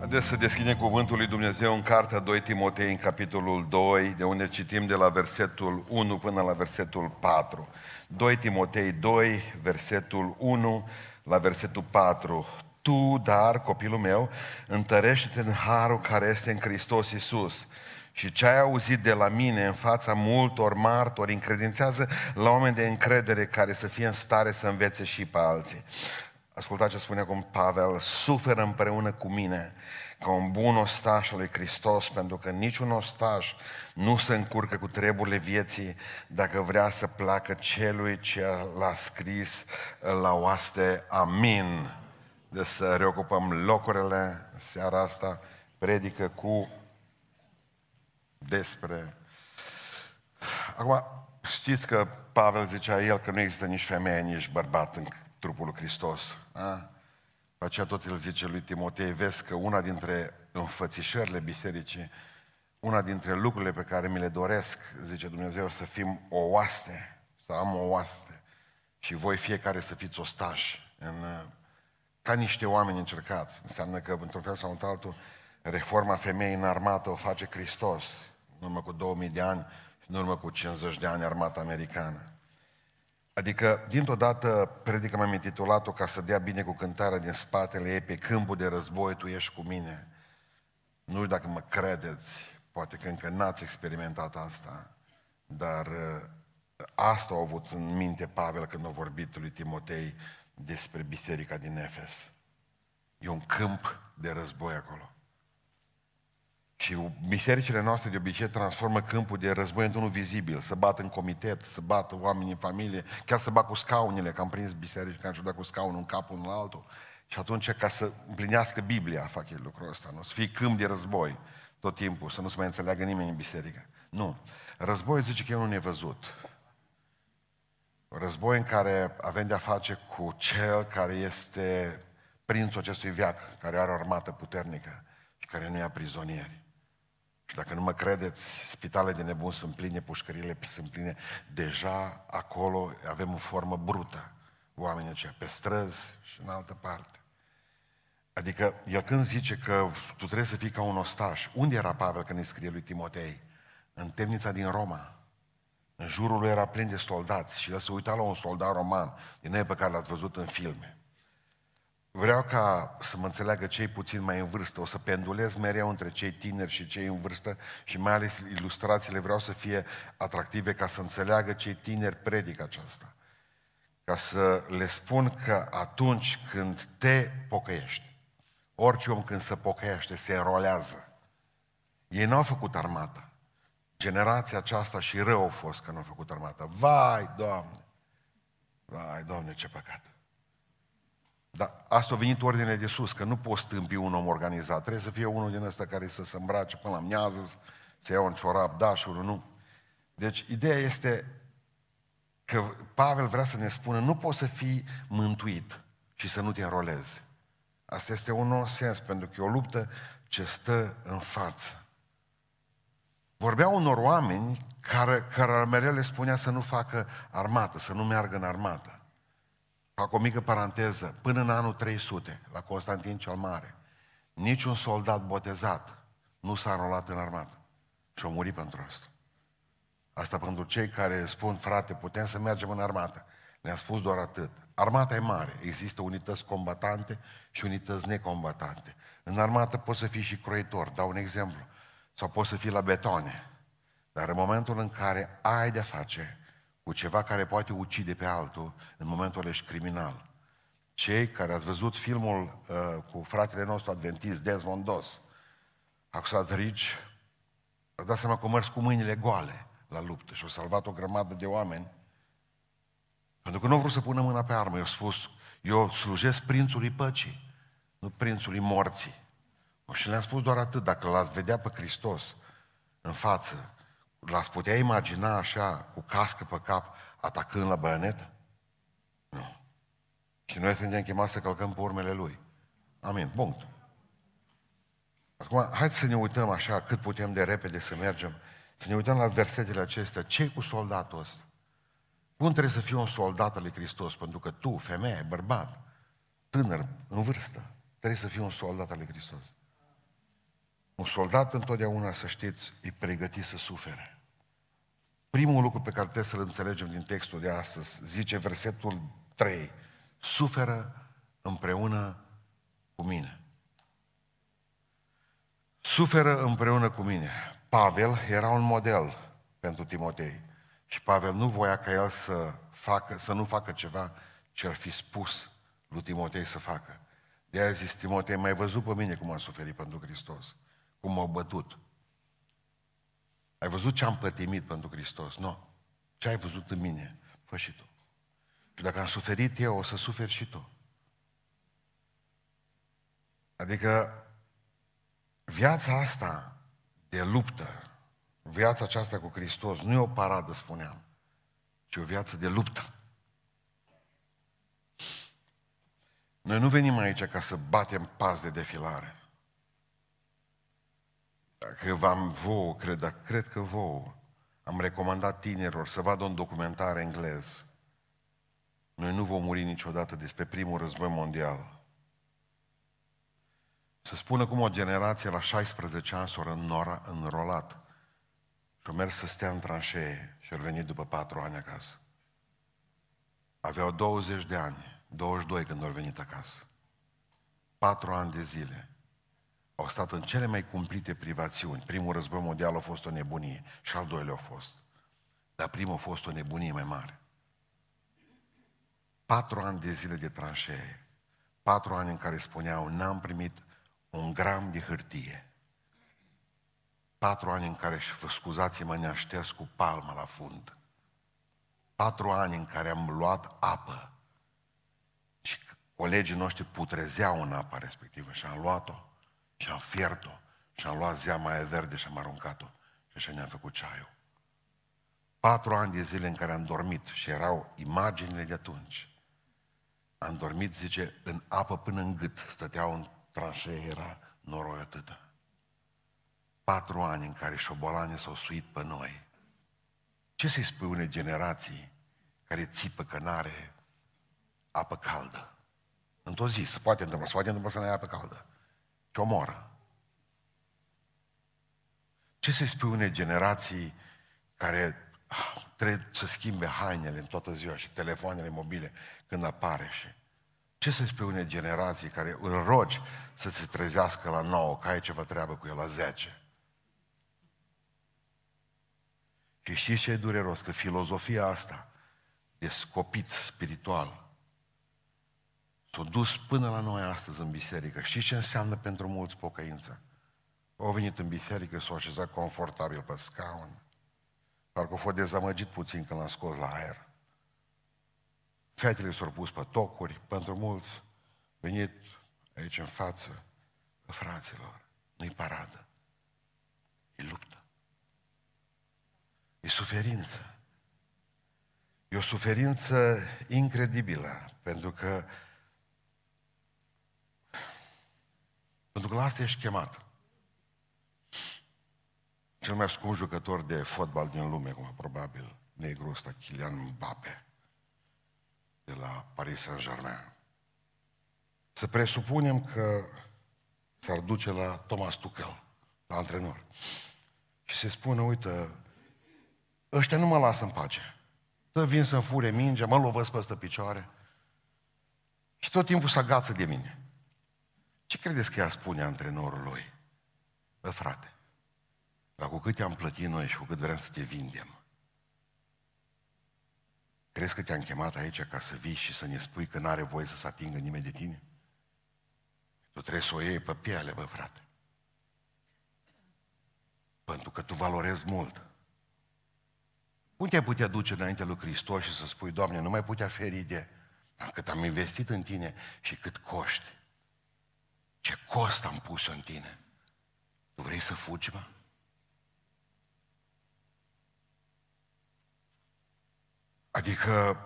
Haideți să deschidem cuvântul lui Dumnezeu în cartea 2 Timotei, în capitolul 2, de unde citim de la versetul 1 până la versetul 4. 2 Timotei 2, versetul 1 la versetul 4. Tu, dar, copilul meu, întărește-te în harul care este în Hristos Iisus. Și ce ai auzit de la mine în fața multor martori, încredințează la oameni de încredere care să fie în stare să învețe și pe alții. Ascultați ce spune acum Pavel, suferă împreună cu mine ca un bun ostaș al lui Hristos, pentru că niciun ostaș nu se încurcă cu treburile vieții dacă vrea să placă celui ce l-a scris la oaste. Amin. De să reocupăm locurile seara asta, predică cu despre... Acum, știți că Pavel zicea el că nu există nici femeie, nici bărbat în trupul lui Hristos. A? Pe aceea tot el zice lui Timotei, vezi că una dintre înfățișările bisericii, una dintre lucrurile pe care mi le doresc, zice Dumnezeu, să fim o oaste, să am o oaste și voi fiecare să fiți ostași în, ca niște oameni încercați. Înseamnă că, într-un fel sau într-altul, reforma femeii în armată o face Hristos, în urmă cu 2000 de ani, în urmă cu 50 de ani armata americană. Adică, dintr-o dată, predica m-am intitulat-o ca să dea bine cu cântarea din spatele ei, pe câmpul de război tu ești cu mine. Nu știu dacă mă credeți, poate că încă n-ați experimentat asta, dar uh, asta a avut în minte Pavel când a vorbit lui Timotei despre biserica din Efes. E un câmp de război acolo. Și bisericile noastre de obicei transformă câmpul de război într-unul vizibil, să bată în comitet, să bată oamenii în familie, chiar să bat cu scaunele, că am prins biserici care și-au dat cu scaunul în capul unul altul. Și atunci, ca să împlinească Biblia, fac el lucrul ăsta, nu? Să fie câmp de război tot timpul, să nu se mai înțeleagă nimeni în biserică. Nu. Războiul zice că e unul nevăzut. Război în care avem de-a face cu cel care este prințul acestui viac, care are o armată puternică și care nu ia prizonieri. Și dacă nu mă credeți, spitalele de nebun sunt pline, pușcările sunt pline. Deja acolo avem o formă brută oamenii aceia, pe străzi și în altă parte. Adică el când zice că tu trebuie să fii ca un ostaș, unde era Pavel când îi scrie lui Timotei? În temnița din Roma. În jurul lui era plin de soldați și el se uita la un soldat roman din ei pe care l-ați văzut în filme. Vreau ca să mă înțeleagă cei puțin mai în vârstă. O să pendulez mereu între cei tineri și cei în vârstă și mai ales ilustrațiile vreau să fie atractive ca să înțeleagă cei tineri predic aceasta. Ca să le spun că atunci când te pocăiești, orice om când se pocăiește, se înrolează. Ei n-au făcut armata. Generația aceasta și rău au fost că nu au făcut armata. Vai, Doamne! Vai, Doamne, ce păcat! Dar asta a venit ordine de sus, că nu poți stâmpi un om organizat. Trebuie să fie unul din ăsta care să se îmbrace până la miază, să ia un ciorap, da și unul nu. Deci, ideea este că Pavel vrea să ne spună, nu poți să fii mântuit și să nu te înrolezi. Asta este un nou sens, pentru că e o luptă ce stă în față. Vorbea unor oameni care, care mereu le spunea să nu facă armată, să nu meargă în armată. Fac o mică paranteză. Până în anul 300, la Constantin cel Mare, niciun soldat botezat nu s-a înrolat în armată. Și a murit pentru asta. Asta pentru cei care spun, frate, putem să mergem în armată. Ne-a spus doar atât. Armata e mare. Există unități combatante și unități necombatante. În armată poți să fii și croitor, dau un exemplu. Sau poți să fii la betone. Dar în momentul în care ai de-a face cu ceva care poate ucide pe altul, în momentul ăla ești criminal. Cei care ați văzut filmul uh, cu fratele nostru adventist, Desmond Doss, acuzat Rich, a dat seama că mers cu mâinile goale la luptă și a salvat o grămadă de oameni. Pentru că nu au vrut să pună mâna pe armă. Eu spus, eu slujesc prințului păcii, nu prințului morții. Și le-am spus doar atât, dacă l-ați vedea pe Hristos în față, l-ați putea imagina așa, cu cască pe cap, atacând la băianetă? Nu. Și noi suntem chemați să călcăm pe urmele lui. Amin. Punct. Acum, haideți să ne uităm așa cât putem de repede să mergem, să ne uităm la versetele acestea. ce cu soldatul ăsta? Cum trebuie să fii un soldat al lui Hristos? Pentru că tu, femeie, bărbat, tânăr, în vârstă, trebuie să fii un soldat al lui Hristos. Un soldat întotdeauna, să știți, e pregătit să sufere. Primul lucru pe care trebuie să-l înțelegem din textul de astăzi, zice versetul 3, suferă împreună cu mine. Suferă împreună cu mine. Pavel era un model pentru Timotei. Și Pavel nu voia ca el să, facă, să nu facă ceva ce ar fi spus lui Timotei să facă. De aia zis Timotei, mai văzut pe mine cum am suferit pentru Hristos, cum m-au bătut. Ai văzut ce am pătimit pentru Hristos? Nu. Ce ai văzut în mine? Fă și tu. Și dacă am suferit eu, o să suferi și tu. Adică viața asta de luptă, viața aceasta cu Hristos, nu e o paradă, spuneam, ci o viață de luptă. Noi nu venim aici ca să batem pas de defilare. Dacă v-am vouă, cred, dar cred că vouă, am recomandat tinerilor să vadă un documentar englez. Noi nu vom muri niciodată despre primul război mondial. Să spună cum o generație la 16 ani s-a înrolat și a mers să stea în tranșee și a venit după 4 ani acasă. Aveau 20 de ani, 22 când au venit acasă. 4 ani de zile. Au stat în cele mai cumplite privațiuni. Primul război mondial a fost o nebunie și al doilea a fost. Dar primul a fost o nebunie mai mare. Patru ani de zile de tranșee. Patru ani în care spuneau, n-am primit un gram de hârtie. Patru ani în care, și scuzați-mă, ne-a șters cu palma la fund. Patru ani în care am luat apă și colegii noștri putrezeau în apa respectivă și am luat-o și am fiert-o și am luat zeama aia verde și am aruncat-o și așa ne-am făcut ceaiul. Patru ani de zile în care am dormit și erau imaginile de atunci. Am dormit, zice, în apă până în gât, stăteau în tranșee, era noroi atâta. Patru ani în care șobolanii s-au suit pe noi. Ce să-i spui unei generații care țipă că n-are apă caldă? Într-o zi, se poate întâmpla, se poate întâmpla să nu ai apă caldă. Ce omoră. Ce să-i spui unei generații care ah, trebuie să schimbe hainele în toată ziua și telefoanele mobile când apare și ce să spui unei generații care îl rogi să se trezească la 9, că ai ceva treabă cu el la 10? Și știți ce e dureros? Că filozofia asta de scopit spiritual s-a dus până la noi astăzi în biserică. Știți ce înseamnă pentru mulți pocăință? Au venit în biserică, s-au așezat confortabil pe scaun. Parcă au fost dezamăgit puțin când l-am scos la aer. Fetele s-au pus pe tocuri, pentru mulți venit aici în față, fraților, nu-i paradă, e luptă. E suferință. E o suferință incredibilă, pentru că pentru că la asta ești chemat. Cel mai scump jucător de fotbal din lume, cum probabil negru ăsta, Kylian Mbappe de la Paris Saint-Germain. Să presupunem că s-ar duce la Thomas Tuchel, la antrenor. Și se spune, uite, ăștia nu mă lasă în pace. Să vin să-mi fure mingea, mă lovesc peste picioare. Și tot timpul să agață de mine. Ce credeți că ea spune antrenorul lui? Bă, frate, dar cu cât am plătit noi și cu cât vrem să te vindem, Crezi că te-am chemat aici ca să vii și să ne spui că n-are voie să se atingă nimeni de tine? Tu trebuie să o iei pe piele, bă, frate. Pentru că tu valorezi mult. Cum te-ai putea duce înainte lui Hristos și să spui, Doamne, nu mai putea feri de cât am investit în tine și cât coști. Ce cost am pus în tine. Tu vrei să fugi, mă? Adică,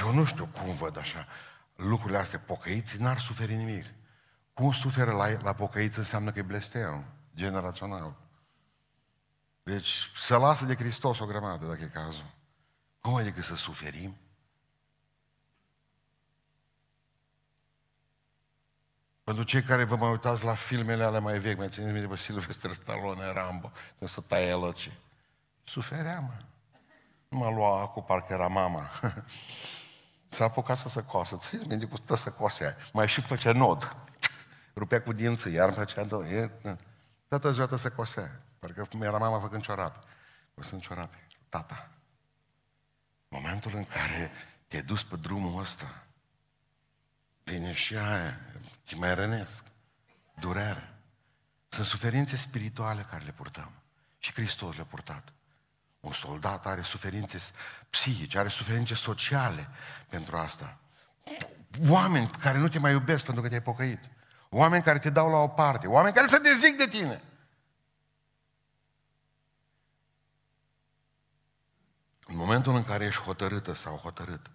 eu nu știu cum văd așa lucrurile astea. Pocăiții n-ar suferi nimic. Cum suferă la, la pocăiți înseamnă că e blestem generațional. Deci să lasă de Hristos o grămadă, dacă e cazul. Cum adică să suferim? Pentru cei care vă mai uitați la filmele alea mai vechi, mai țineți minte pe Sylvester Stallone, Rambo, când să taie lăcii. Suferea, mă. Nu mă lua cu parcă era mama. S-a apucat să se coasă. Țineți minte cu tot să coase aia. Mai și făcea nod. Rupea cu dinții, iar făcea nod. E, Toată ziua să cosea. Parcă era mama făcând ciorapi. Cosând ciorapi. Tata. Momentul în care te-ai dus pe drumul ăsta, vine și aia, te mai rănesc, durere. Sunt suferințe spirituale care le purtăm. Și Hristos le-a purtat. Un soldat are suferințe psihice, are suferințe sociale pentru asta. Oameni care nu te mai iubesc pentru că te-ai pocăit. Oameni care te dau la o parte. Oameni care se dezic de tine. În momentul în care ești hotărâtă sau hotărât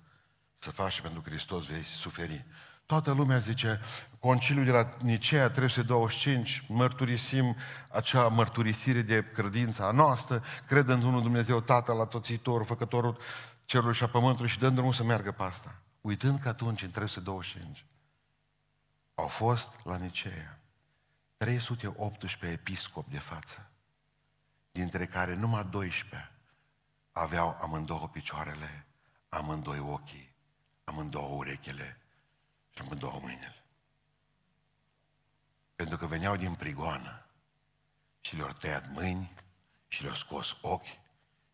să faci pentru Hristos, vei suferi. Toată lumea zice, conciliul de la Nicea 325, mărturisim acea mărturisire de credință a noastră, cred în unul Dumnezeu Tatăl, atoțitorul, făcătorul cerului și a pământului și dăm drumul să meargă pe asta. Uitând că atunci, în 325, au fost la Nicea 318 episcopi de față, dintre care numai 12 aveau amândouă picioarele, amândoi ochii, amândouă urechile și amândouă mâinile. Pentru că veneau din prigoană și le-au tăiat mâini și le-au scos ochi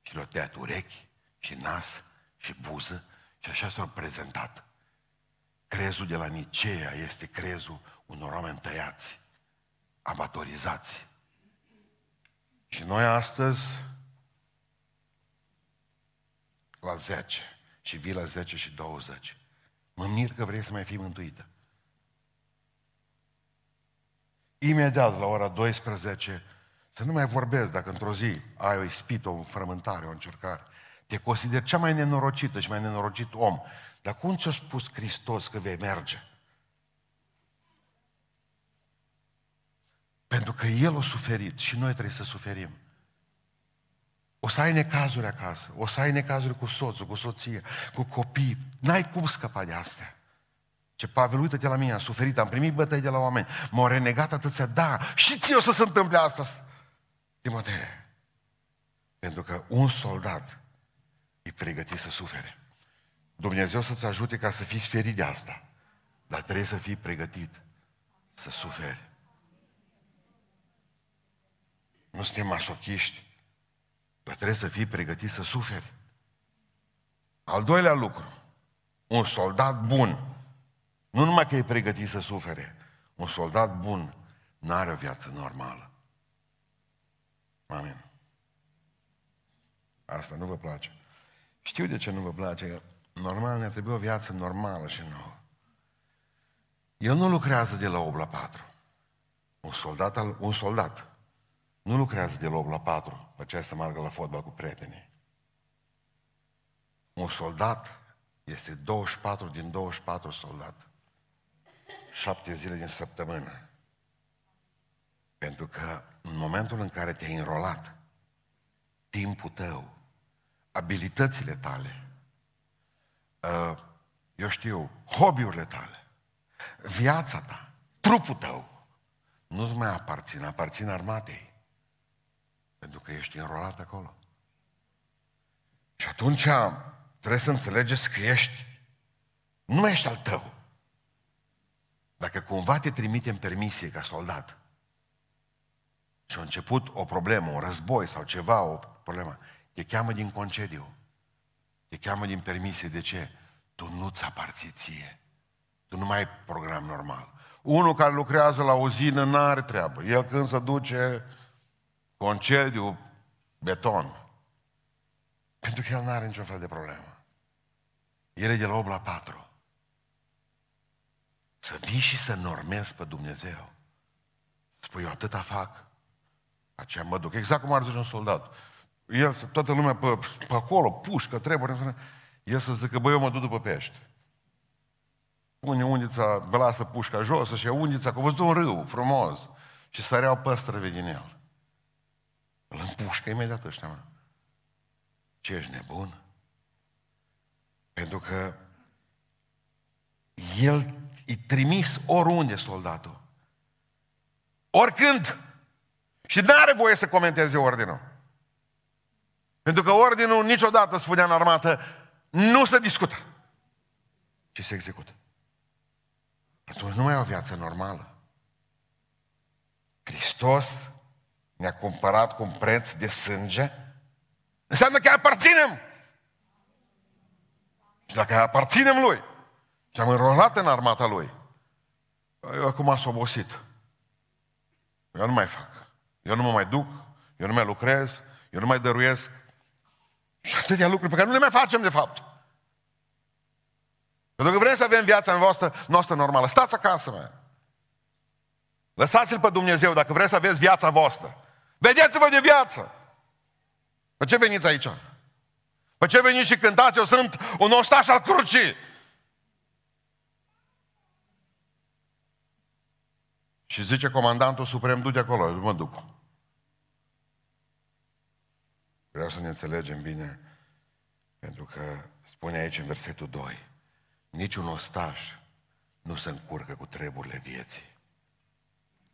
și le-au tăiat urechi și nas și buză și așa s-au prezentat. Crezul de la Nicea este crezul unor oameni tăiați, abatorizați. Și noi astăzi la 10 și vii la 10 și 20. Mă mir că vrei să mai fii mântuită. Imediat la ora 12 să nu mai vorbesc dacă într-o zi ai o ispită, o frământare, o încercare. Te consider cea mai nenorocită și mai nenorocit om. Dar cum ți-a spus Hristos că vei merge? Pentru că El a suferit și noi trebuie să suferim. O să ai necazuri acasă, o să ai necazuri cu soțul, cu soția, cu copii. N-ai cum scăpa de astea. Ce Pavel, uită-te la mine, am suferit, am primit bătăi de la oameni, m-au renegat atâția, da, și ție o să se întâmple asta. Timotei, pentru că un soldat e pregătit să sufere. Dumnezeu să-ți ajute ca să fii ferit de asta, dar trebuie să fii pregătit să suferi. Nu suntem masochiști, dar trebuie să fii pregătit să suferi. Al doilea lucru, un soldat bun, nu numai că e pregătit să sufere, un soldat bun nu are o viață normală. Amin. Asta nu vă place. Știu de ce nu vă place. Normal ne trebuie o viață normală și nouă. El nu lucrează de la 8 la 4. Un soldat, un soldat nu lucrează de la 8 la 4, pe aceea să meargă la fotbal cu prietenii. Un soldat este 24 din 24 soldat. Șapte zile din săptămână. Pentru că în momentul în care te-ai înrolat, timpul tău, abilitățile tale, ă, eu știu, hobby-urile tale, viața ta, trupul tău, nu-ți mai aparțin, aparțin armatei. Pentru că ești înrolat acolo. Și atunci trebuie să înțelegeți că ești, nu ești al tău. Dacă cumva te trimite în permisie ca soldat și a început o problemă, un război sau ceva, o problemă, te cheamă din concediu. Te cheamă din permisie. De ce? Tu nu-ți aparții ție. Tu nu mai ai program normal. Unul care lucrează la o zină n-are treabă. El când se duce, concediu, beton. Pentru că el nu are niciun fel de problemă. El e de la 8 la 4. Să vii și să normezi pe Dumnezeu. Spui, eu atâta fac, aceea mă duc. Exact cum ar zice un soldat. El, toată lumea pe, pe acolo, pușcă, trebuie. El să zică, băi, eu mă duc după pești. Pune undița, lasă pușca jos și undița, că văzut un râu frumos. Și săreau păstrăve din el. Îl împușcă imediat ăștia, mă. Ce ești nebun? Pentru că el e trimis oriunde soldatul. Oricând. Și nu are voie să comenteze ordinul. Pentru că ordinul niciodată, spunea în armată, nu se discută, ci se execută. Atunci nu mai e o viață normală. Hristos ne-a cumpărat cu un preț de sânge, înseamnă că aparținem. Și dacă aparținem Lui și am înrolat în armata Lui, eu acum s obosit. Eu nu mai fac. Eu nu mă mai duc, eu nu mai lucrez, eu nu mai dăruiesc. Și atâtea lucruri pe care nu le mai facem, de fapt. Pentru că vrem să avem viața voastră, noastră normală. Stați acasă, mă. Lăsați-L pe Dumnezeu dacă vreți să aveți viața voastră. Vedeți-vă de viață! Pe ce veniți aici? Pe ce veniți și cântați? Eu sunt un ostaș al crucii. Și zice comandantul suprem, du-te acolo, eu mă duc. Vreau să ne înțelegem bine, pentru că spune aici în versetul 2, niciun ostaș nu se încurcă cu treburile vieții,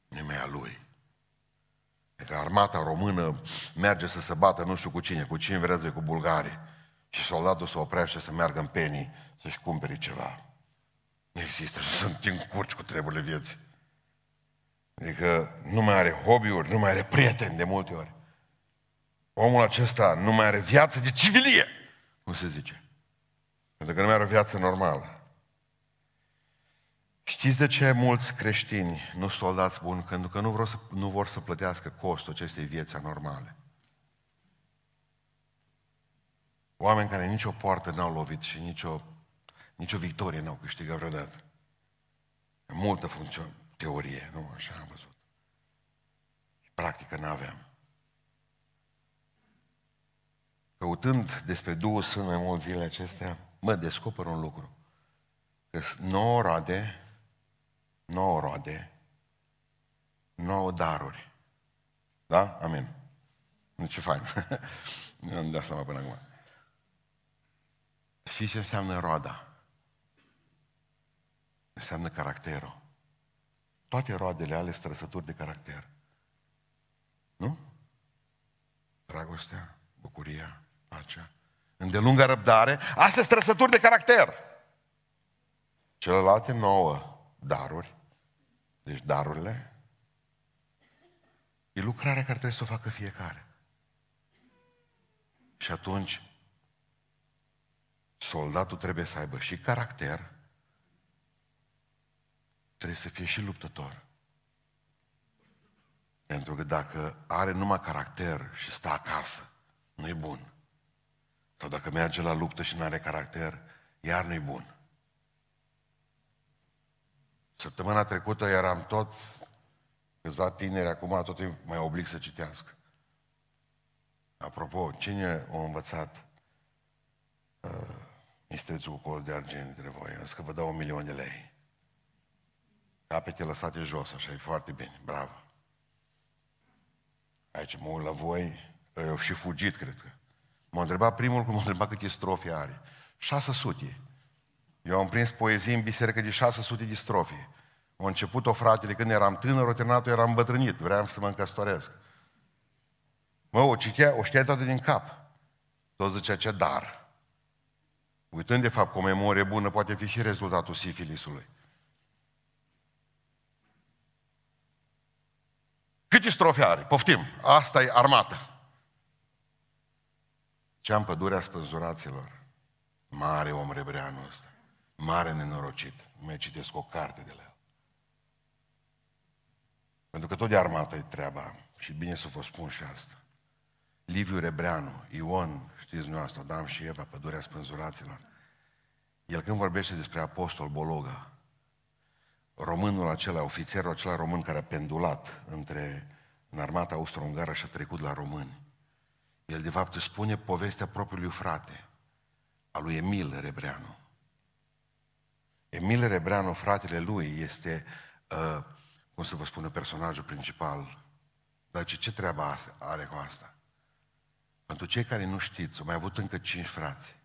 nimeni a lui. Că armata română merge să se bată nu știu cu cine, cu cine vreți cu bulgarii. Și soldatul se oprește să meargă în penii să-și cumpere ceva. Nu există să se încurci cu treburile vieții. Adică nu mai are hobby-uri, nu mai are prieteni de multe ori. Omul acesta nu mai are viață de civilie, cum se zice. Pentru că nu mai are o viață normală. Știți de ce mulți creștini nu soldați buni? Pentru că nu vor să, nu vor să plătească costul acestei vieți anormale. Oameni care nicio poartă n-au lovit și nicio, nicio victorie n-au câștigat vreodată. Multă funcție, teorie, nu? Așa am văzut. Practică n-aveam. Căutând despre Duhul Sfânt mai mult zilele acestea, mă descoper un lucru. Că nouă roade, nouă roade, nouă daruri. Da? Amin. Ce fain. nu am dat seama până acum. Și ce înseamnă roada? Înseamnă caracterul. Toate roadele ale străsături de caracter. Nu? Dragostea, bucuria, pacea, îndelungă răbdare, astea sunt trăsături de caracter. Celelalte nouă daruri, deci darurile, e lucrarea care trebuie să o facă fiecare. Și atunci, soldatul trebuie să aibă și caracter, trebuie să fie și luptător. Pentru că dacă are numai caracter și stă acasă, nu e bun. Sau dacă merge la luptă și nu are caracter, iar nu-i bun. Săptămâna trecută eram toți, câțiva tineri, acum tot mai oblig să citească. Apropo, cine a învățat uh, mistrețul cu colț de argint între voi? Eu că vă dau un milion de lei. Capete lăsate jos, așa e foarte bine, bravo. Aici mă uit la voi, eu și fugit, cred că. M-a întrebat primul cum m-a întrebat câte strofe are. 600. Eu am prins poezii în biserică de 600 de strofe. Au început-o fratele când eram tânăr, o terminat eram îmbătrânit, vreau să mă încăstoresc. Mă, o citea, o știa toată din cap. Tot zicea ce dar. Uitând de fapt că o memorie bună poate fi și rezultatul sifilisului. Câte strofe are? Poftim. Asta e armată. Ce-am pădurea spânzuraților. Mare om rebreanul ăsta. Mare nenorocit. Nu mai citesc o carte de la el. Pentru că tot de armată e treaba. Și bine să vă spun și asta. Liviu Rebreanu, Ion, știți asta, Adam și Eva, pădurea spânzuraților. El când vorbește despre apostol Bologa, românul acela, ofițerul acela român care a pendulat între în armata austro-ungară și a trecut la români. El de fapt spune povestea propriului frate, a lui Emil Rebreanu. Emil Rebreanu, fratele lui, este, uh, cum să vă spun, personajul principal. Dar ce, ce treabă are cu asta? Pentru cei care nu știți, au mai avut încă cinci frați.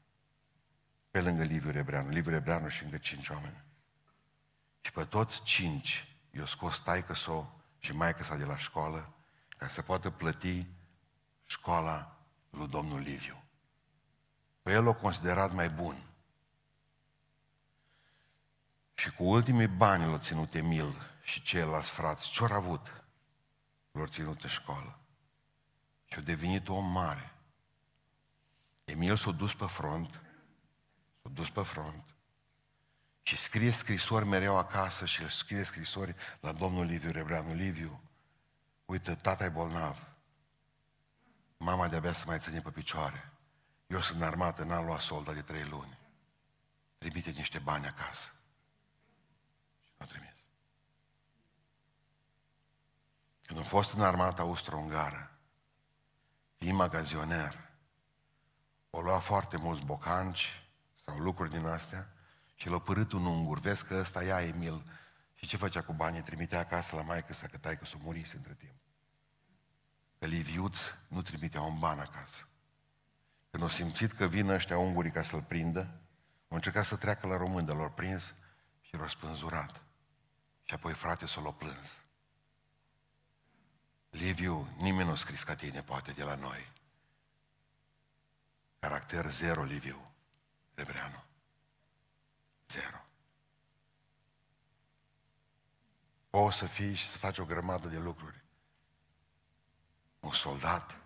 Pe lângă Liviu Rebreanu. Liviu Rebreanu și încă cinci oameni. Și pe toți cinci i-a scos taică s și maică sa de la școală ca să poată plăti școala lui domnul Liviu. Pe el l-a considerat mai bun. Și cu ultimii bani l-a ținut Emil și ceilalți frați. Ce-au avut? L-au ținut în școală. Și a devenit om mare. Emil s-a dus pe front, s-a dus pe front și scrie scrisori mereu acasă și scrie scrisori la domnul Liviu Rebreanu. Liviu, uite, tata e bolnav. Mama de-abia să mai ține pe picioare. Eu sunt armată, n-am luat solda de trei luni. Trimite niște bani acasă. Și nu trimis. Când am fost în armata austro-ungară, fiind magazioner, o lua foarte mulți bocanci sau lucruri din astea și l-a părât un ungur. Vezi că ăsta ia Emil. Și ce făcea cu banii? Trimitea acasă la maică să că taică să murise între timp. Că Liviuț nu trimitea un ban acasă. Când au simțit că vin ăștia ungurii ca să-l prindă, au încercat să treacă la român, dar l-au prins și l-au spânzurat. Și apoi frate s-o l-au plâns. Liviu, nimeni nu a scris ca tine, poate, de la noi. Caracter zero, Liviu, Rebreanu. Zero. O să fii și să faci o grămadă de lucruri. Un soldat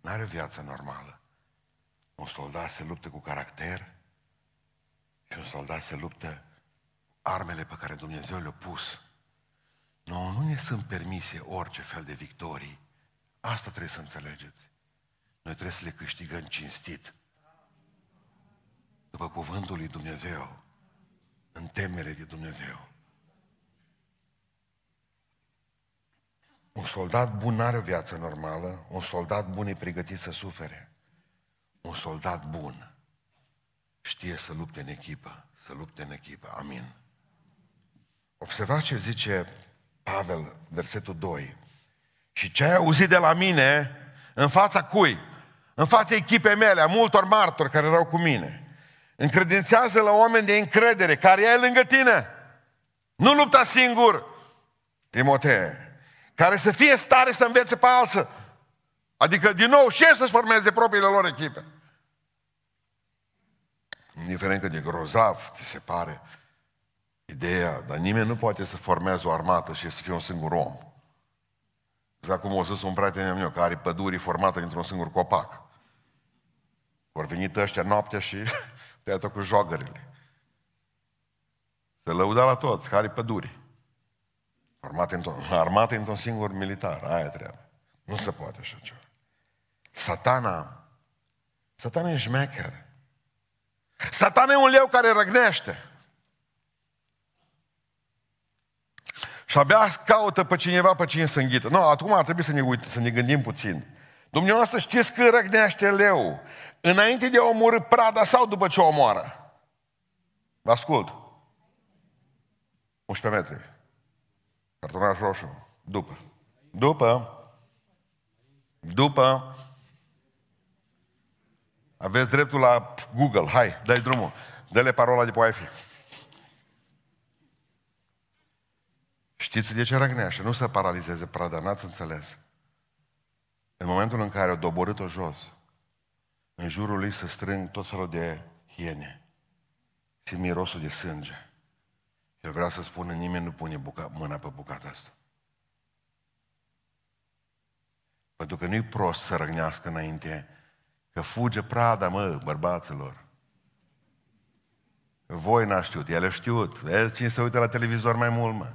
nu are viață normală. Un soldat se luptă cu caracter și un soldat se luptă armele pe care Dumnezeu le-a pus. Nu, nu ne sunt permise orice fel de victorii. Asta trebuie să înțelegeți. Noi trebuie să le câștigăm cinstit. După cuvântul lui Dumnezeu. În temere de Dumnezeu. Un soldat bun are o viață normală, un soldat bun e pregătit să sufere. Un soldat bun știe să lupte în echipă, să lupte în echipă. Amin. Observați ce zice Pavel, versetul 2. Și ce ai auzit de la mine, în fața cui? În fața echipei mele, a multor martori care erau cu mine. Încredințează la oameni de încredere, care e lângă tine. Nu lupta singur, Timotei care să fie stare să învețe pe alții. Adică, din nou, și să-și formeze propriile lor echipe. Indiferent că de grozav ți se pare ideea, dar nimeni nu poate să formeze o armată și să fie un singur om. Exact cum o zis un prieten meu, care are pădurii formată dintr-un singur copac. Vor venit ăștia noaptea și te cu jogările. Se lăuda la toți, care păduri. Armate într-un, armate într-un singur militar, aia treabă. Nu se poate așa ceva. Satana, satana e șmecher. Satana e un leu care răgnește. Și abia caută pe cineva pe cine să înghită. Nu, acum ar trebui să ne, uit, să ne gândim puțin. Dumneavoastră știți că răgnește leu înainte de a omorâ prada sau după ce o omoară? Vă ascult. 11 metri. Cartonaș roșu. După. După. După. Aveți dreptul la Google. Hai, dai drumul. Dă-le parola de pe Wi-Fi. Știți de ce răgnește? Nu să paralizeze prada, n-ați înțeles. În momentul în care o doborât-o jos, în jurul lui se strâng tot felul de hiene. Simt mirosul de sânge. Eu vreau să spun, nimeni nu pune buca, mâna pe bucata asta. Pentru că nu-i prost să răgnească înainte, că fuge prada, mă, bărbaților. Voi n-a știut, el a știut. Vezi cine se uită la televizor mai mult, mă.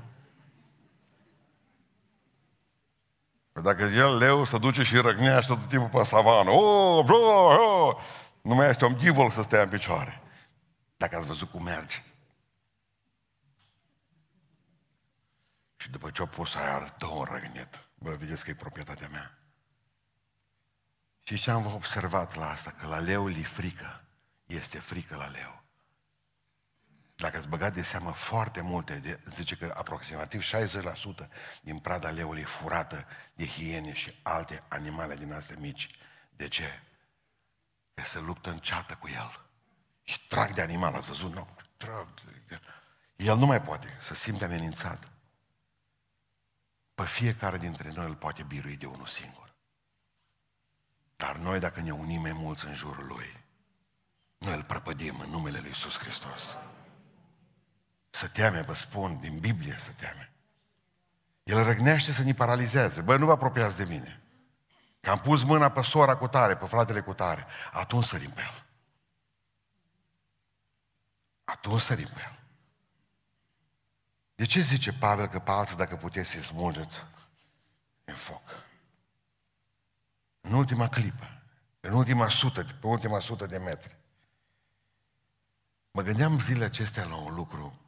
Că dacă el, leu, se duce și răgnește tot timpul pe savană, oh, bro, oh, nu mai este un ghivol să stea în picioare. Dacă ați văzut cum merge. Și după ce o pus aia, dă un răgnet. Bă, vedeți că e proprietatea mea. Și ce am observat la asta? Că la leu li frică. Este frică la leu. Dacă ați băgat de seamă foarte multe, de, zice că aproximativ 60% din prada leului e furată de hiene și alte animale din astea mici. De ce? Că se luptă în ceată cu el. Și trag de animal, ați văzut? Nu, trag. El nu mai poate să simte amenințat. Pe fiecare dintre noi îl poate birui de unul singur. Dar noi, dacă ne unim mai mulți în jurul Lui, noi îl prăpădim în numele Lui Iisus Hristos. Să teme, vă spun, din Biblie să teme. El răgnește să ne paralizeze. Băi, nu vă apropiați de mine. Că am pus mâna pe sora cu tare, pe fratele cu tare. Atunci sărim pe el. Atunci sărim pe el. De ce zice Pavel că pe alții, dacă puteți să-i smulgeți în foc? În ultima clipă, în ultima sută, pe ultima sută de metri. Mă gândeam zilele acestea la un lucru.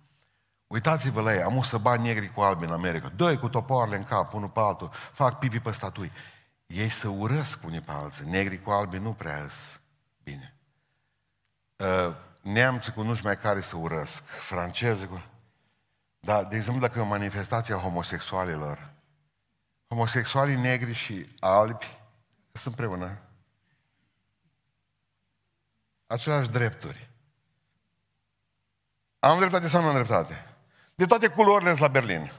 Uitați-vă la ei, am să bani negri cu albi în America. Doi cu topoarele în cap, unul pe altul, fac pipi pe statui. Ei să urăsc unii pe alții. Negri cu albi nu prea bine. Uh, neamții cu nuși mai care să urăsc. Franceze cu... Dar, de exemplu, dacă e o manifestație a homosexualilor, homosexualii negri și albi sunt împreună. Aceleași drepturi. Am dreptate sau nu am dreptate? De toate culorile la Berlin.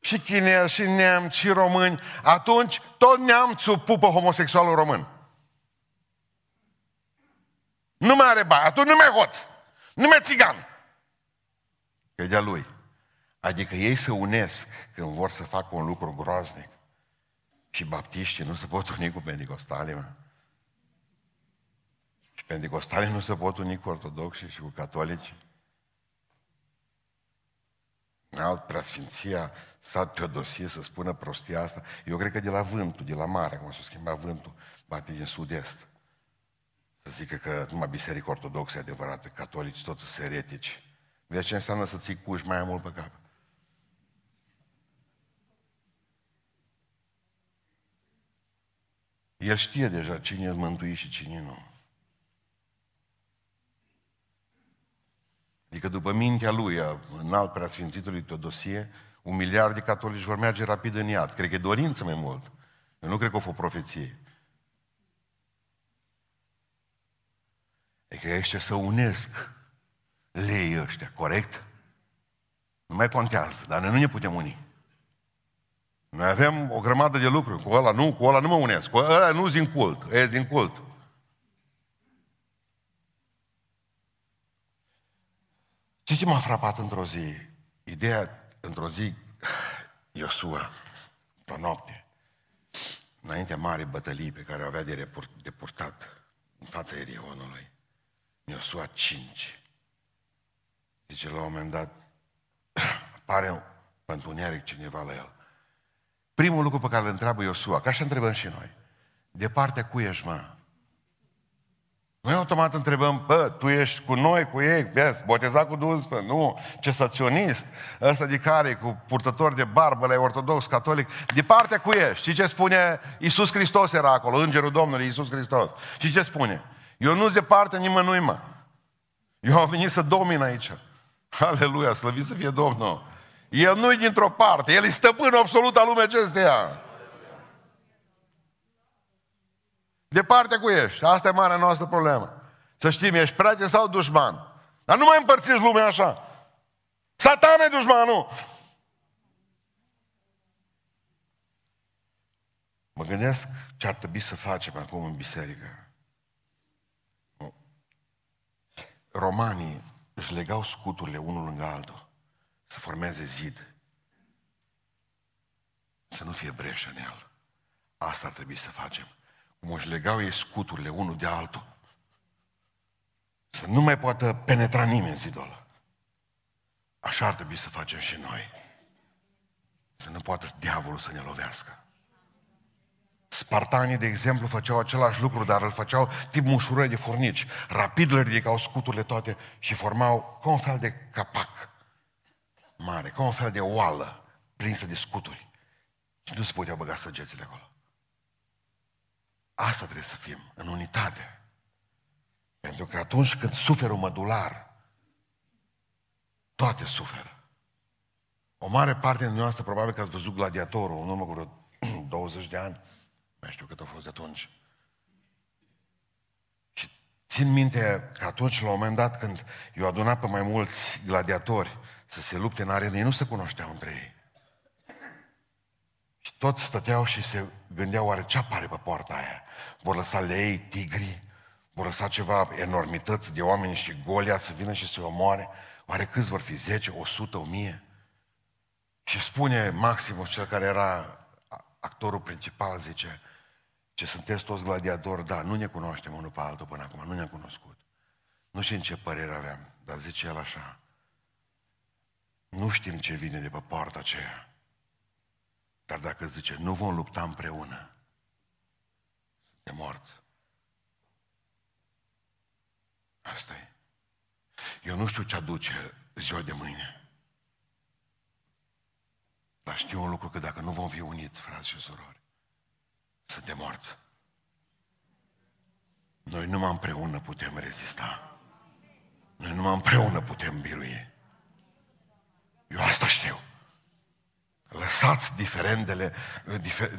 Și chinezi, și neamți, și români. Atunci, tot neamțul pupă homosexualul român. Nu mai are bani, atunci nu mai hoț, nu mai țigan. Că e de-a lui. Adică ei se unesc când vor să facă un lucru groaznic. Și baptiștii nu se pot uni cu pentecostalii, mă. Și pentecostalii nu se pot uni cu ortodoxi și cu catolici. Alt preasfinția stat pe o dosie să spună prostia asta. Eu cred că de la vântul, de la mare, cum s-a schimbat vântul, bate din sud-est. Să zică că numai biserică ortodoxă adevărată, catolici, toți sunt eretici. Vezi ce înseamnă să ții cuși mai mult pe cap? El știe deja cine e mântuit și cine nu. Adică după mintea lui, în alt preasfințitului Teodosie, un miliard de catolici vor merge rapid în iad. Cred că e dorință mai mult. Eu nu cred că o fost profeție. Adică ăștia să unesc lei ăștia, corect? Nu mai contează, dar noi nu ne putem uni. Noi avem o grămadă de lucruri. Cu ăla nu, cu ăla nu mă unesc. Cu ăla nu din cult, e din cult. Ce ce m-a frapat într-o zi? Ideea, într-o zi, Iosua, o noapte, înaintea marii bătălii pe care o avea de, de purtat în fața Erionului, Iosua 5. Zice, la un moment dat, apare pe întuneric cineva la el. Primul lucru pe care îl întreabă Iosua, ca așa întrebăm și noi, de partea cu ești, mă? Noi automat întrebăm, bă, tu ești cu noi, cu ei, vezi, botezat cu Duhul Sfânt, nu, cesaționist, ăsta de care, cu purtător de barbă, la ortodox, catolic, de partea cu ești. Știi ce spune? Iisus Hristos era acolo, Îngerul Domnului Iisus Hristos. Și ce spune? Eu nu-s de partea nimănui, mă. Eu am venit să domin aici. Aleluia, slăvit să fie Domnul. El nu e dintr-o parte, El e stăpân absolut al lumii acesteia. Departe cu ești. Asta e marea noastră problemă. Să știm, ești prieten sau dușman. Dar nu mai împărțiți lumea așa. Satan e dușmanul. Mă gândesc ce ar trebui să facem acum în biserică. Romanii își legau scuturile unul lângă altul să formeze zid. Să nu fie breșă în el. Asta ar trebui să facem. Cum își legau ei scuturile unul de altul. Să nu mai poată penetra nimeni zidul ăla. Așa ar trebui să facem și noi. Să nu poată diavolul să ne lovească. Spartanii, de exemplu, făceau același lucru, dar îl făceau tip mușurări de furnici. Rapid le ridicau scuturile toate și formau ca un fel de capac mare, ca un fel de oală prinsă de scuturi. Și nu se puteau băga săgețile acolo. Asta trebuie să fim, în unitate. Pentru că atunci când suferă un mădular, toate suferă. O mare parte din noastră, probabil că ați văzut gladiatorul în urmă cu vreo 20 de ani, mai știu cât a fost de atunci. Și Țin minte că atunci, la un moment dat, când i-au adunat pe mai mulți gladiatori să se lupte în arenă, ei nu se cunoșteau între ei. Și toți stăteau și se gândeau, oare ce apare pe poarta aia? Vor lăsa lei, tigri, vor lăsa ceva enormități de oameni și golia să vină și să-i omoare? Oare câți vor fi? 10, 100, 1000? Și spune Maximus, cel care era actorul principal, zice, ce sunteți toți gladiatori, da, nu ne cunoaștem unul pe altul până acum, nu ne-am cunoscut. Nu știu în ce părere aveam, dar zice el așa, nu știm ce vine de pe poarta aceea. Dar dacă zice, nu vom lupta împreună, suntem morți. Asta e. Eu nu știu ce aduce ziua de mâine. Dar știu un lucru, că dacă nu vom fi uniți, frați și surori, suntem morți. Noi numai împreună putem rezista. Noi numai împreună putem birui. Eu asta știu. Lăsați diferendele, difer,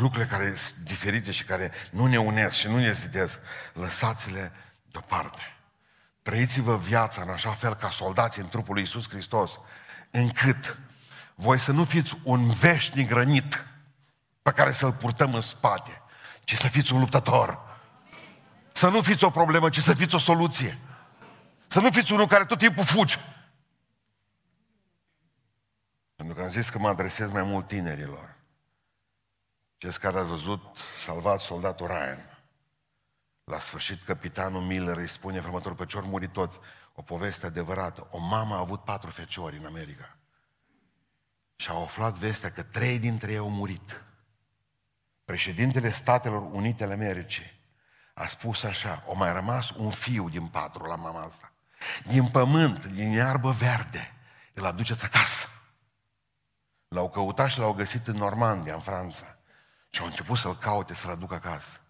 lucrurile care sunt diferite și care nu ne unesc și nu ne zidesc. Lăsați-le deoparte. Trăiți-vă viața în așa fel ca soldați în trupul lui Iisus Hristos, încât voi să nu fiți un veșnic rănit pe care să-l purtăm în spate, ci să fiți un luptător. Să nu fiți o problemă, ci să fiți o soluție. Să nu fiți unul care tot timpul fugi. Pentru că am zis că mă adresez mai mult tinerilor. Cei care au văzut salvat soldatul Ryan. La sfârșit, capitanul Miller îi spune următorul pe ce ori muri toți. O poveste adevărată. O mamă a avut patru feciori în America. Și a aflat vestea că trei dintre ei au murit. Președintele Statelor Unite ale Americii a spus așa, o mai rămas un fiu din patru la mama asta. Din pământ, din iarbă verde, îl aduceți acasă. L-au căutat și l-au găsit în Normandia, în Franța. Și au început să-l caute, să-l aducă acasă.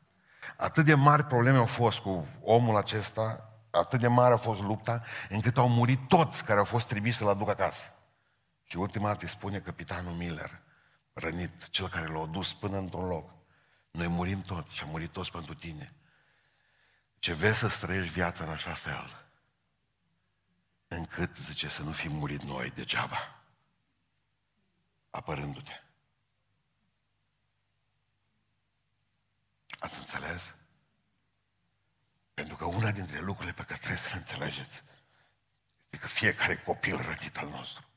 Atât de mari probleme au fost cu omul acesta, atât de mare a fost lupta, încât au murit toți care au fost trimiși să-l aducă acasă. Și ultima dată îi spune capitanul Miller, rănit, cel care l-a dus până într-un loc. Noi murim toți și am murit toți pentru tine. Ce vezi să străiești viața în așa fel, încât, zice, să nu fim murit noi degeaba apărându-te. Ați înțeles? Pentru că una dintre lucrurile pe care trebuie să le înțelegeți este că fiecare copil rătit al nostru,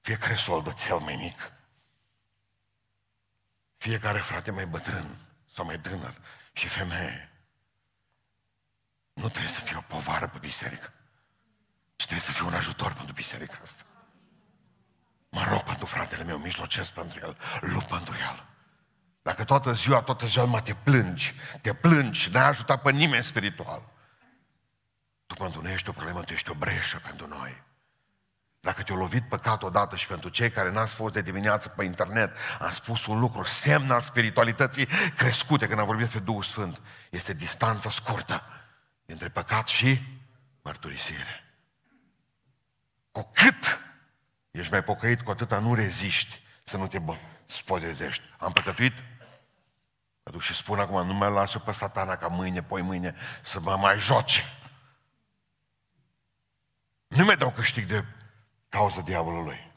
fiecare soldățel mai mic, fiecare frate mai bătrân sau mai tânăr și femeie, nu trebuie să fie o povară pe biserică, ci trebuie să fie un ajutor pentru biserica asta. Mă rog pentru fratele meu, mijlocesc pentru el, lupt pentru el. Dacă toată ziua, toată ziua mă te plângi, te plângi, n-ai ajutat pe nimeni spiritual. Tu pentru noi ești o problemă, tu ești o breșă pentru noi. Dacă te-a lovit păcat odată și pentru cei care n-ați fost de dimineață pe internet, am spus un lucru, semn al spiritualității crescute când am vorbit despre Duhul Sfânt. Este distanța scurtă între păcat și mărturisire. Cu cât ești mai pocăit, cu atâta nu reziști să nu te bă, spodedești. Am păcătuit? Mă duc și spun acum, nu mai lasă pe satana ca mâine, poi mâine, să mă mai joce. Nu mai dau câștig de cauza diavolului.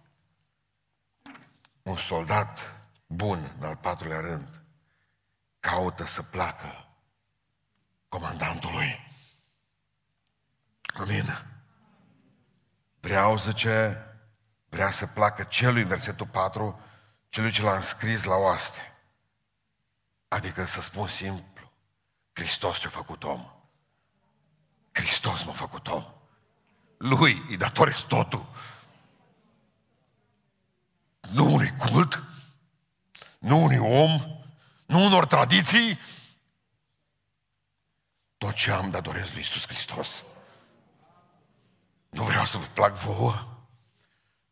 Un soldat bun, în al patrulea rând, caută să placă comandantului. Amin. Vreau, zice, vrea să placă celui, versetul 4, celui ce l-a înscris la oaste. Adică să spun simplu, Hristos te-a făcut om. Hristos m-a făcut om. Lui îi datorez totul. Nu unui cult, nu unui om, nu unor tradiții. Tot ce am datorez lui Iisus Hristos. Nu vreau să vă plac vouă.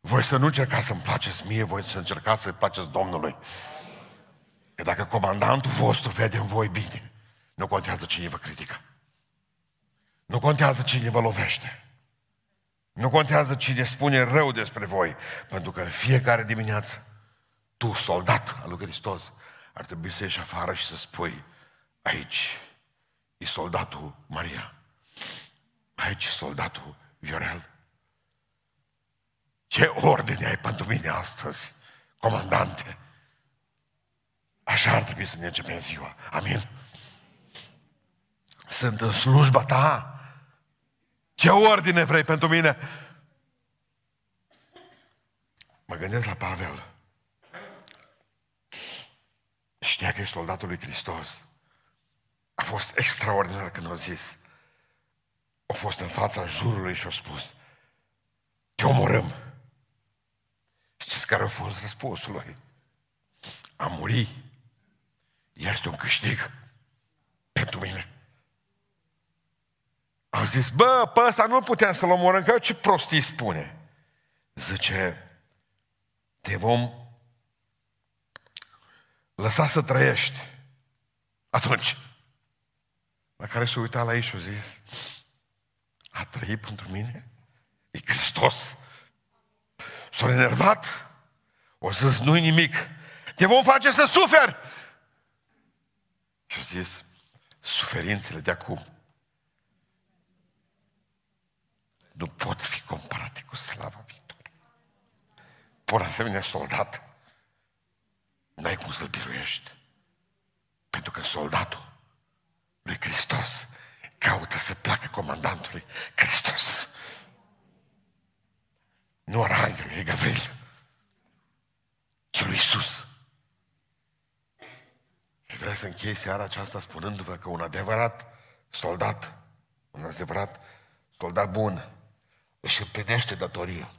Voi să nu încercați să-mi placeți mie, voi să încercați să-i placeți Domnului. Că dacă comandantul vostru vede în voi bine, nu contează cine vă critică. Nu contează cine vă lovește. Nu contează cine spune rău despre voi, pentru că în fiecare dimineață, tu, soldat al lui Hristos, ar trebui să ieși afară și să spui, aici e soldatul Maria. Aici e soldatul Viorel. Ce ordine ai pentru mine astăzi, comandante? Așa ar trebui să ne începem ziua. Amin? Sunt în slujba ta. Ce ordine vrei pentru mine? Mă gândesc la Pavel. Știa că e soldatul lui Hristos. A fost extraordinar când a zis. A fost în fața jurului și a spus, te omorâm. Știți care a fost răspunsul lui? A muri este un câștig pentru mine. Am zis, bă, pe ăsta nu puteam să-l omorâm, că ce prostii spune. Zice, te vom lăsa să trăiești. Atunci, la care s-a uitat la ei și a zis, a trăit pentru mine? E Hristos. S-a enervat, o zis, nu-i nimic. Te vom face să suferi. Și a zis, suferințele de acum nu pot fi comparate cu slava viitoare. Por asemenea soldat, n-ai cum să-l biruiești. Pentru că soldatul lui Hristos caută să placă comandantului Hristos. Nu Arhanghelul, e Gavril, ci lui Iisus. Și vreau să închei seara aceasta spunându-vă că un adevărat soldat, un adevărat soldat bun, își împlinește datoria.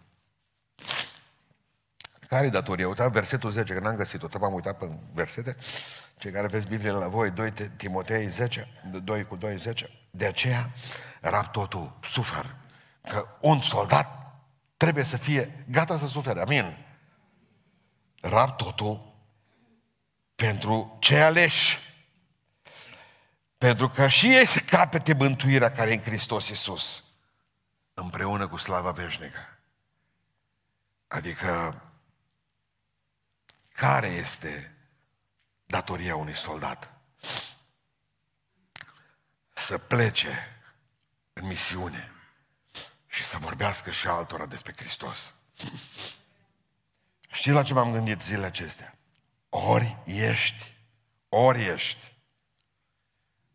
Care e datoria? Uitați versetul 10, că n-am găsit-o, am uitat pe versete. Cei care aveți Biblie la voi, 2 Timotei 10, 2 cu 2, 10. De aceea, rap totul, sufer. Că un soldat trebuie să fie gata să sufere. Amin. Rap totul pentru cei aleși. Pentru că și ei se capete mântuirea care e în Hristos Iisus. Împreună cu slava veșnică. Adică, care este datoria unui soldat? Să plece în misiune și să vorbească și altora despre Hristos. Știi la ce m-am gândit zilele acestea? Ori ești, ori ești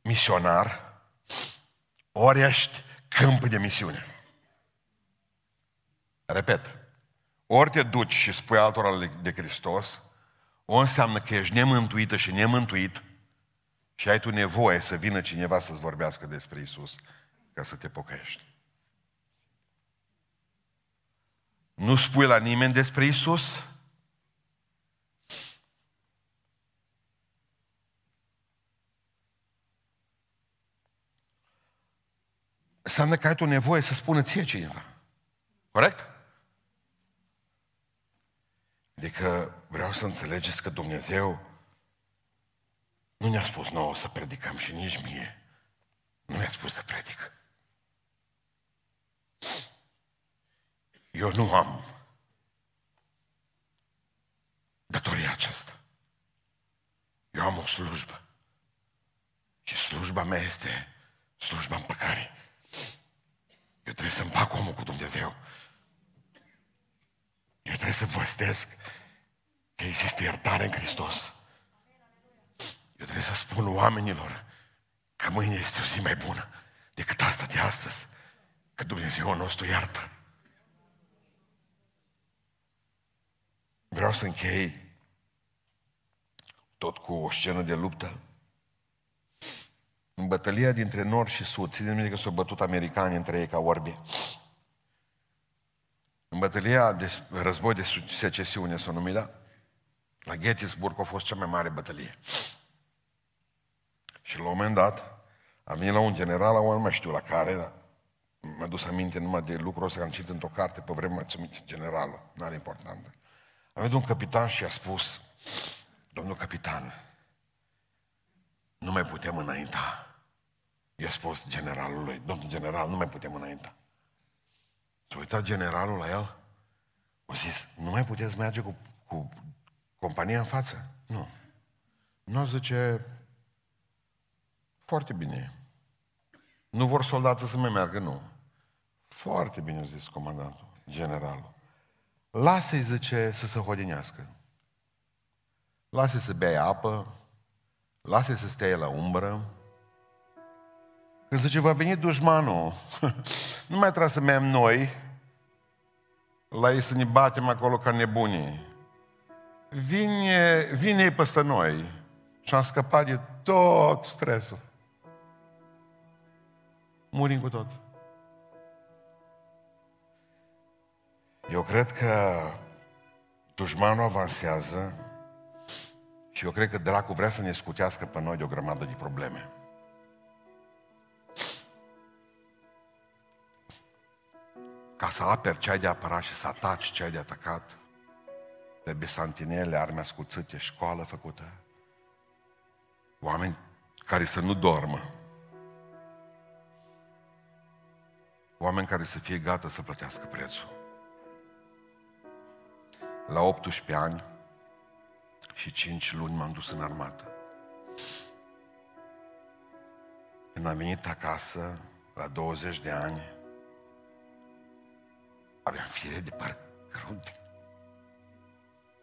misionar, ori ești câmp de misiune. Repet, ori te duci și spui altora de Hristos, o înseamnă că ești nemântuită și nemântuit și ai tu nevoie să vină cineva să-ți vorbească despre Isus ca să te pocăiești. Nu spui la nimeni despre Isus, înseamnă că ai tu nevoie să spună ție cineva. Corect? Adică vreau să înțelegeți că Dumnezeu nu ne-a spus nouă să predicăm și nici mie. Nu mi-a spus să predic. Eu nu am datoria aceasta. Eu am o slujbă. Și slujba mea este slujba împăcării. Eu trebuie să împac omul cu Dumnezeu. Eu trebuie să văstesc că există iertare în Hristos. Eu trebuie să spun oamenilor că mâine este o zi mai bună decât asta de astăzi, că Dumnezeu nostru iartă. Vreau să închei tot cu o scenă de luptă. În bătălia dintre nord și sud, țineți minte că s-au bătut americani între ei ca orbi. În bătălia de război de secesiune s-o numit, da? La Gettysburg a fost cea mai mare bătălie. Și la un moment dat, a venit la un general, la nu mai știu la care, dar m-a dus aminte numai de lucrul ăsta, că am citit într-o carte pe vremea generală, nu are importantă. A venit un capitan și a spus, domnul capitan, nu mai putem înainta. I-a spus generalului, domnul general, nu mai putem înainta. S-a uitat generalul la el, a zis, nu mai puteți merge cu, cu compania în față? Nu. Nu zice, foarte bine. Nu vor soldații să mai meargă, nu. Foarte bine a zis comandantul, generalul. Lasă-i, zice, să se hodinească. Lasă-i să bea apă, lasă-i să stea la umbră. Când zice, va veni dușmanul, nu mai trebuie să mergem noi la ei să ne batem acolo ca nebunii. Vine, vine ei peste noi și am scăpat de tot stresul. Murim cu toți. Eu cred că dușmanul avansează și eu cred că dracu vrea să ne scutească pe noi de o grămadă de probleme. Ca să aperi ce ai de apărat și să ataci ce ai de atacat, trebuie santinele, arme ascuțite, școală făcută, oameni care să nu dormă, oameni care să fie gata să plătească prețul. La 18 ani și 5 luni m-am dus în armată. Când am venit acasă, la 20 de ani, aveam fire de păr crude.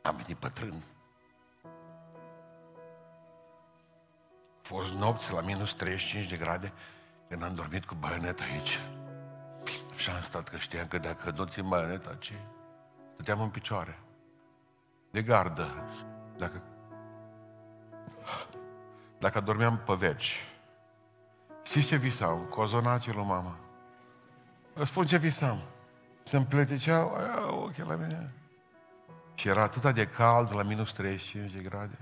Am venit bătrân. Fost nopți la minus 35 de grade când am dormit cu baionet aici. Și am stat că știam că dacă nu țin baioneta, ce? Stăteam în picioare de gardă. Dacă, dacă dormeam pe veci, știți ce visam? Cozonace lui mama. Vă spun ce visam. Se împleticeau ochii la mine. Și era atât de cald, la minus 35 de grade.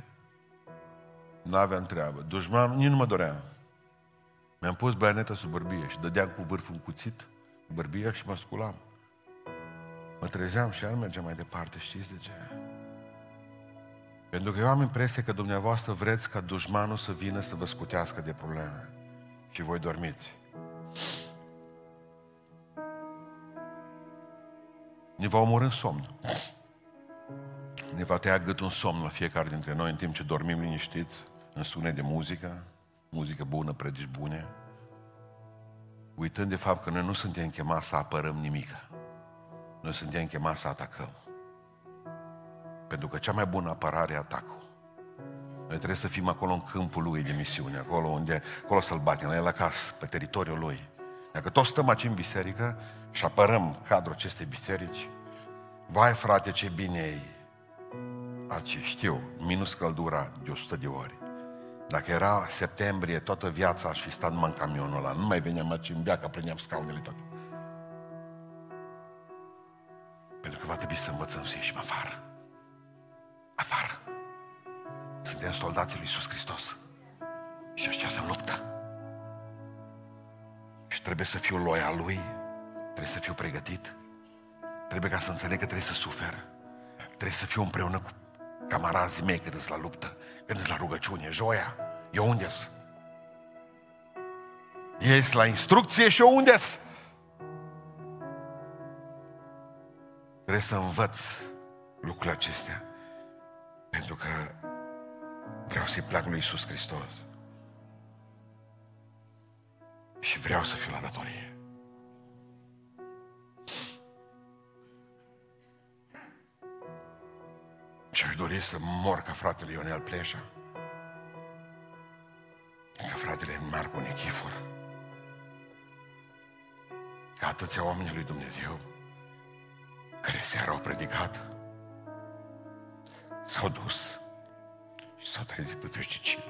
N-aveam treabă. Dușman, nici nu mă doream. Mi-am pus baioneta sub bărbie și dădeam cu vârful un cuțit, bărbia și mă sculam. Mă trezeam și al mergeam mai departe, știți de ce? Pentru că eu am impresia că dumneavoastră vreți ca dușmanul să vină să vă scutească de probleme. Și voi dormiți. Ne va omorâ în somn. Ne va tăia gâtul în somn la fiecare dintre noi în timp ce dormim liniștiți, în sunet de muzică, muzică bună, predici bune, uitând de fapt că noi nu suntem chemați să apărăm nimic. Noi suntem chemați să atacăm. Pentru că cea mai bună apărare e atacul. Noi trebuie să fim acolo în câmpul lui de misiune, acolo unde, acolo să-l batem, la el acasă, pe teritoriul lui. Dacă toți stăm aici în biserică și apărăm cadrul acestei biserici, vai frate ce bine e aici, știu, minus căldura de 100 de ori. Dacă era septembrie, toată viața aș fi stat numai în camionul ăla, nu mai veneam aici în beacă, prindeam scaunele toate. Pentru că va trebui să învățăm să ieșim afară afară. Suntem soldații lui Iisus Hristos. Și ăștia se luptă. Și trebuie să fiu loial lui, trebuie să fiu pregătit, trebuie ca să înțeleg că trebuie să sufer, trebuie să fiu împreună cu camarazii mei când la luptă, când la rugăciune, joia. Eu unde -s? Ești la instrucție și eu unde -s? Trebuie să învăț lucrurile acestea. Pentru că vreau să-i plac lui Iisus Hristos. Și vreau să fiu la datorie. Și aș dori să mor ca fratele Ionel Pleșa, ca fratele Marcu Nechifor, ca atâția oameni lui Dumnezeu care seara au predicat S-au dus și s-au trezit în veșnicie.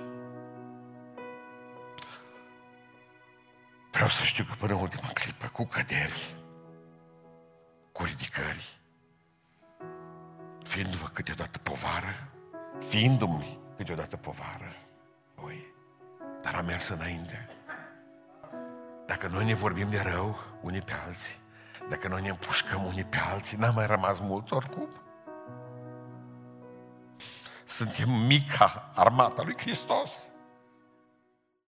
Vreau să știu că până în ultima clipă, cu căderi, cu ridicări, fiindu-vă câteodată povară, fiindu-mi câteodată povară, voi, dar am mers înainte. Dacă noi ne vorbim de rău unii pe alții, dacă noi ne împușcăm unii pe alții, n-a mai rămas mult oricum. Suntem mica armata lui Hristos.